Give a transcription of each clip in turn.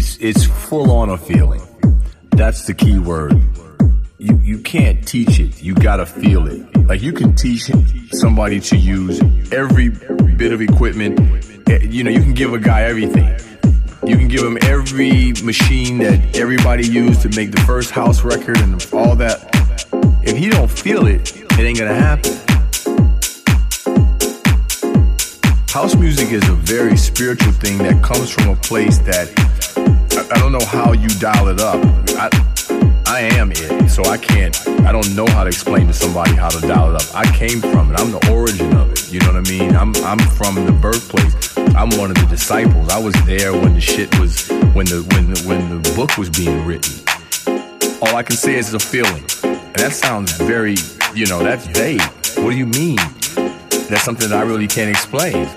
it's it's full on a feeling. That's the key word. You you can't teach it. You gotta feel it. Like you can teach somebody to use every bit of equipment. Eh, you know, you can give a guy everything. You can give him every machine that everybody used to make the first house record and all that. If he don't feel it, it ain't gonna happen. House music is a very spiritual thing that comes from a place that don't know how you dial it up. I, I am it, so I can't, I don't know how to explain to somebody how to dial it up. I came from it, I'm the origin of it, you know what I mean? I'm, I'm from the birthplace. I'm one of the disciples. I was there when the shit was, when the, when the, when the book was being written. All I can say is it's a feeling. And that sounds very, you know, that's vague. What do you mean? That's something that I really can't explain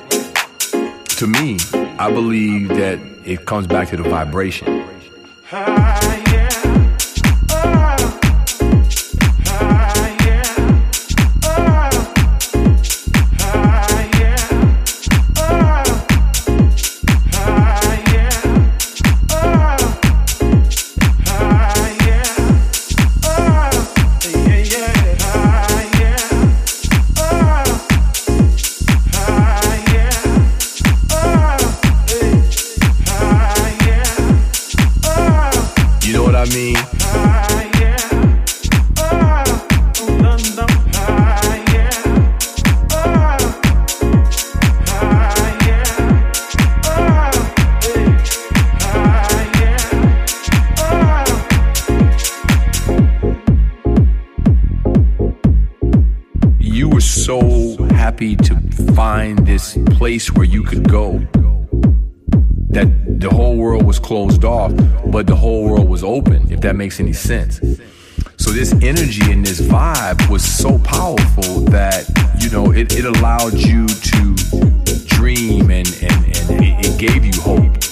to me, I believe that it comes back to the vibration. Place where you could go. That the whole world was closed off, but the whole world was open, if that makes any sense. So this energy and this vibe was so powerful that, you know, it, it allowed you to dream and, and, and it, it gave you hope.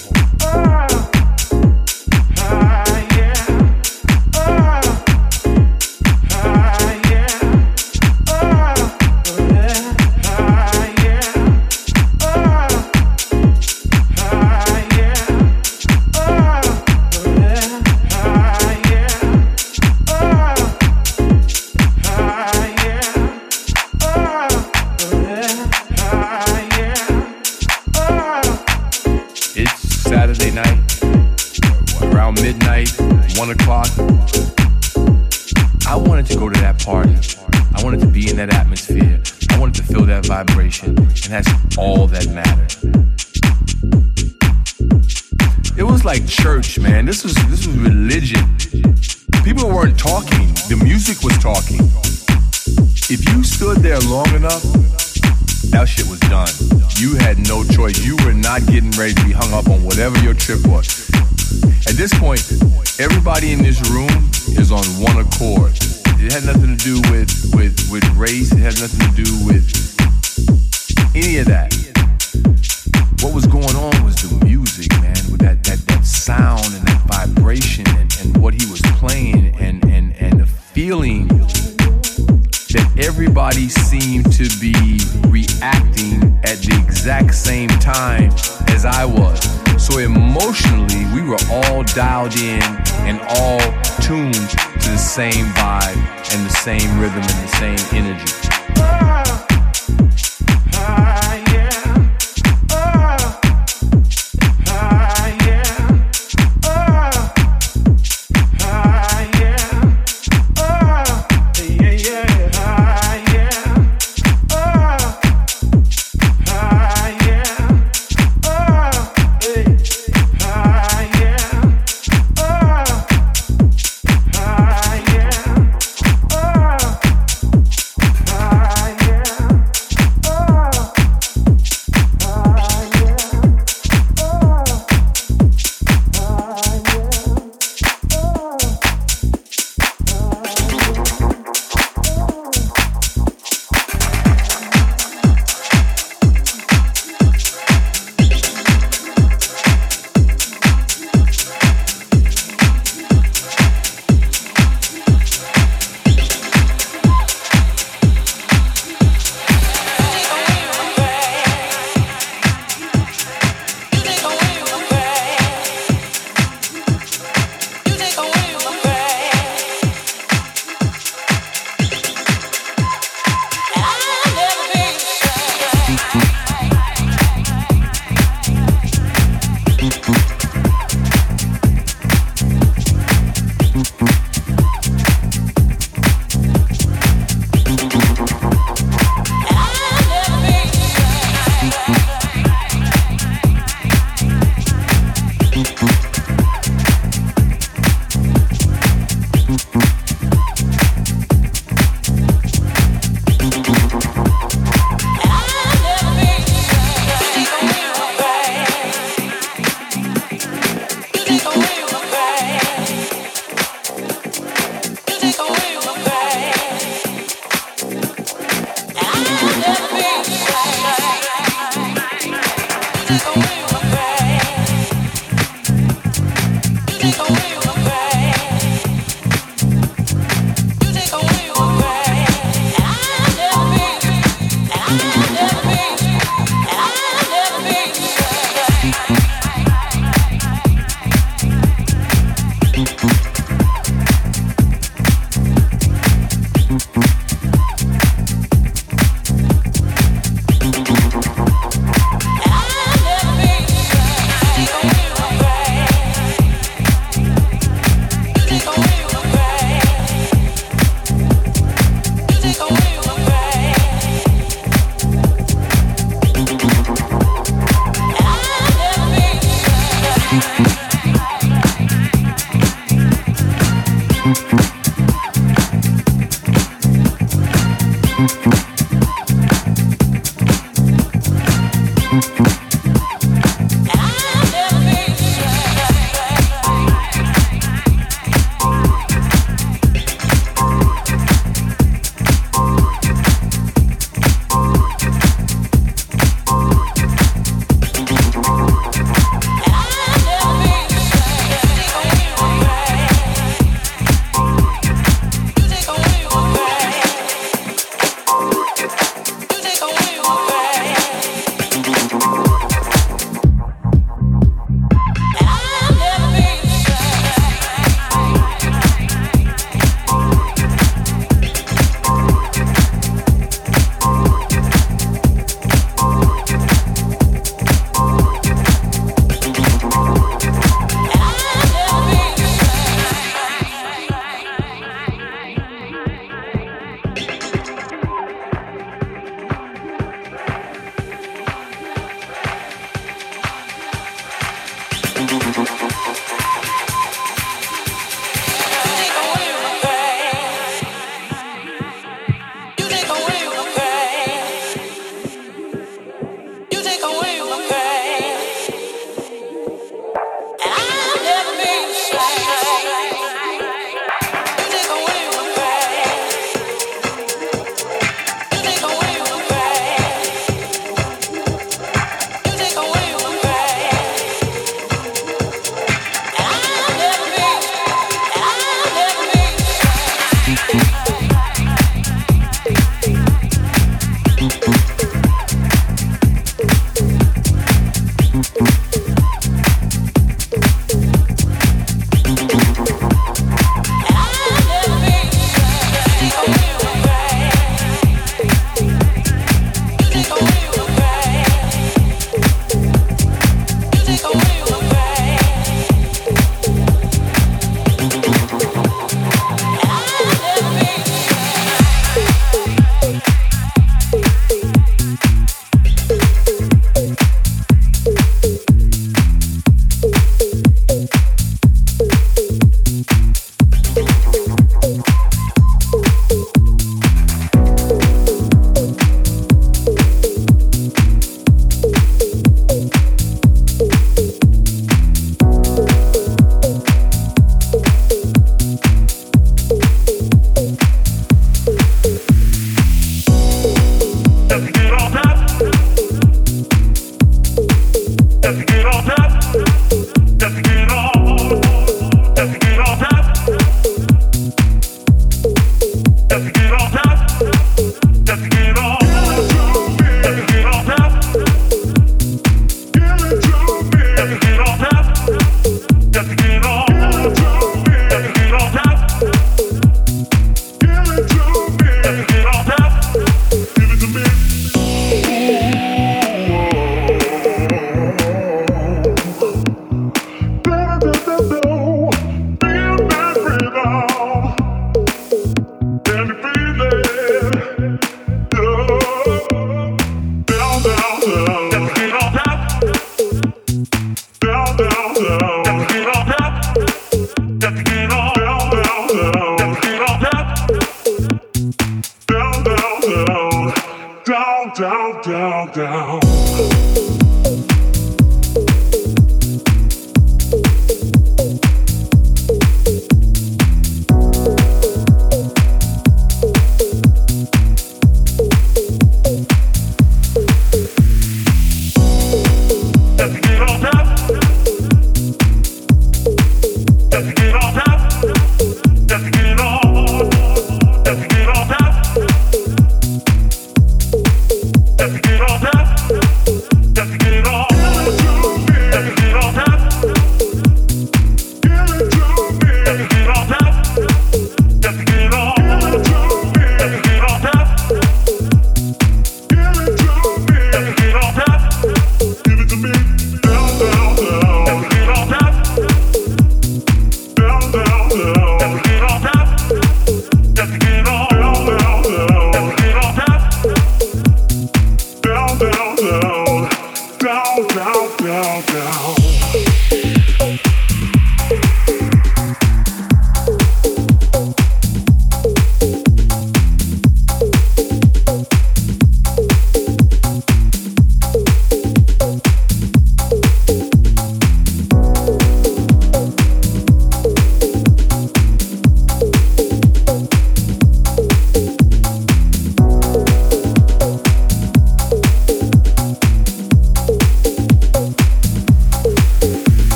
night.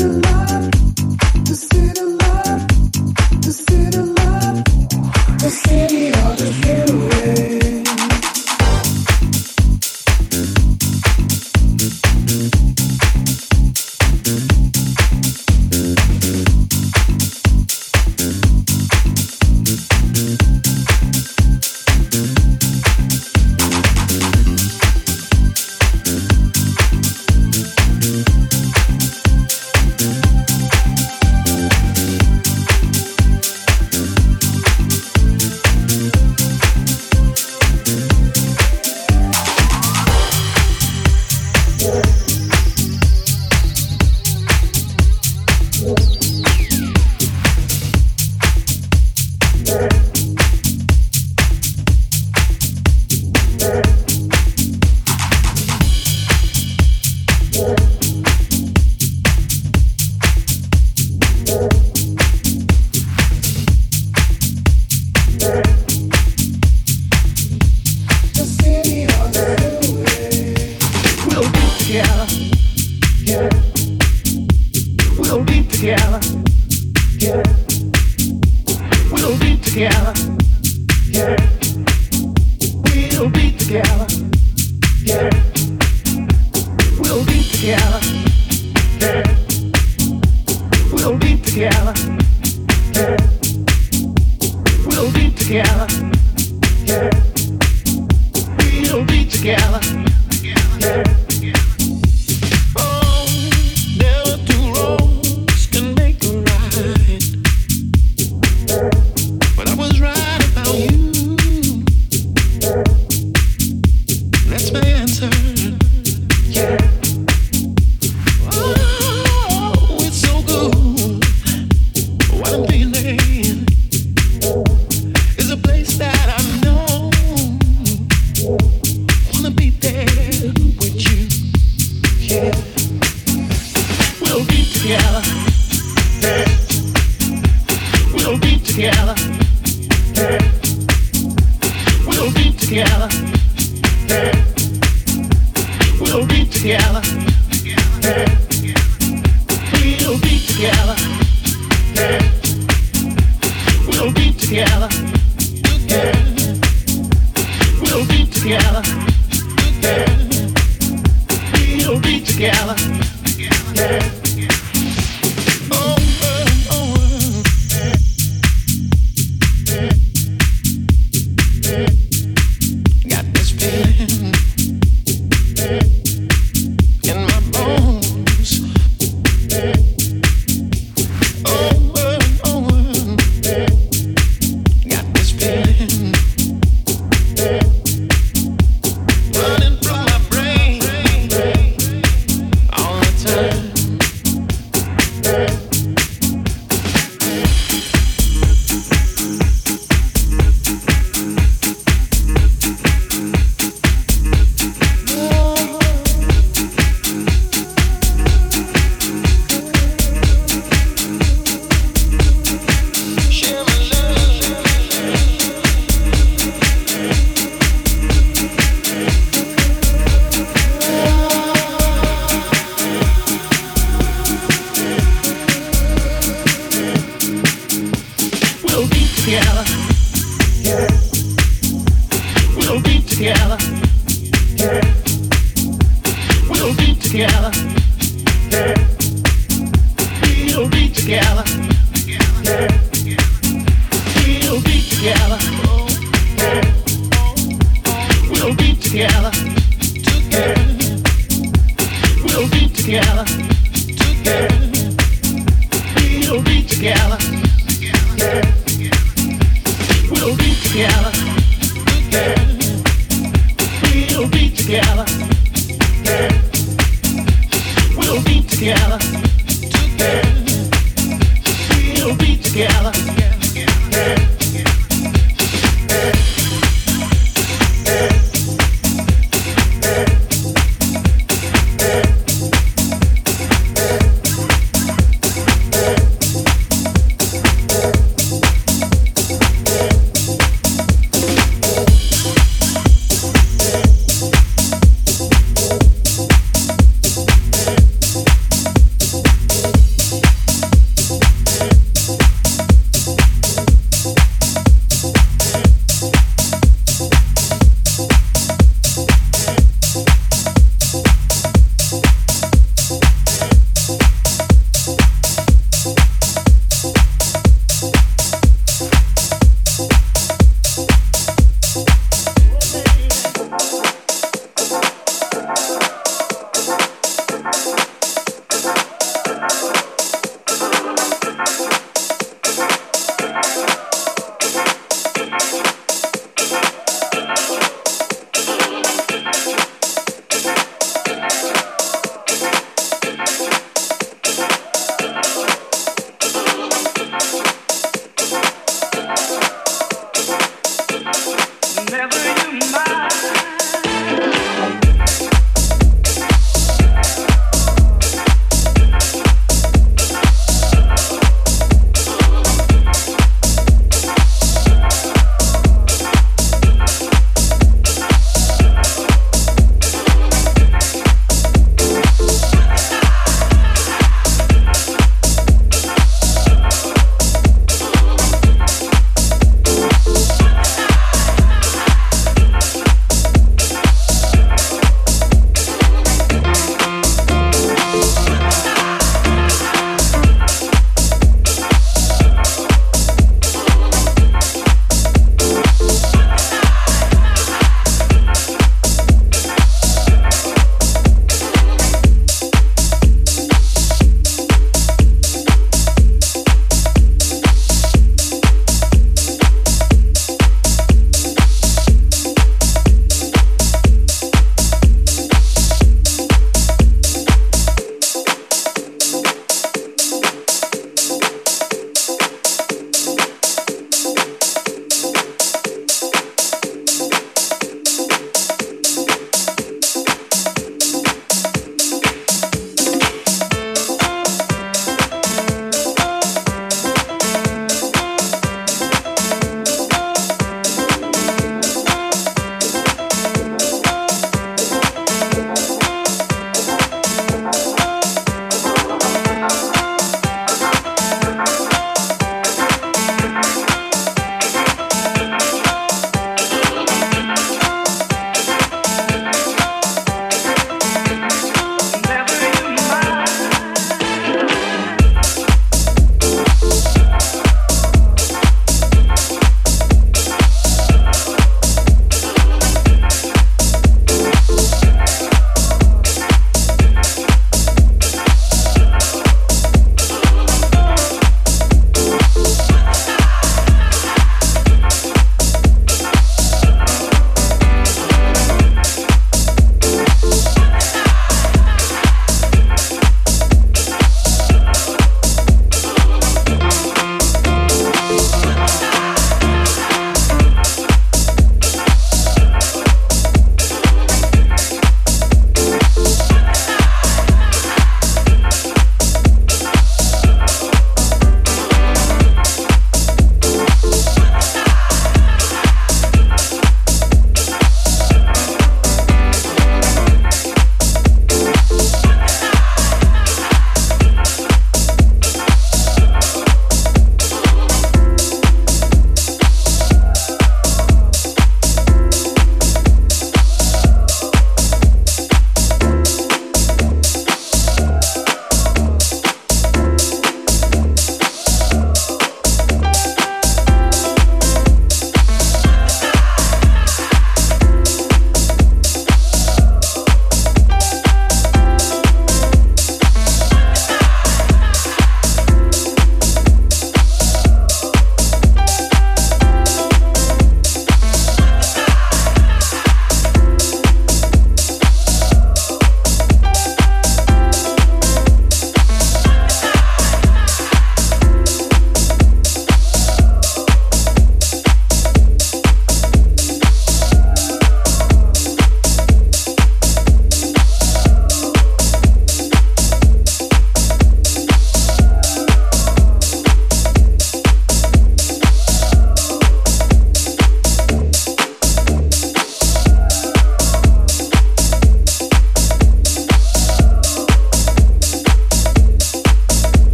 The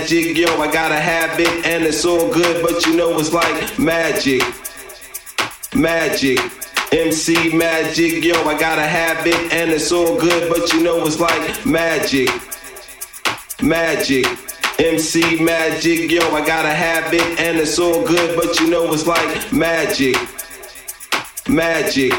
magic, yo, I got a habit and it's all good, but you know it's like magic. Magic. MC magic, yo, I got a habit and it's all good, but you know it's like magic. Magic. MC magic, yo, I got a habit and it's all good, but you know it's like. Magic. Magic.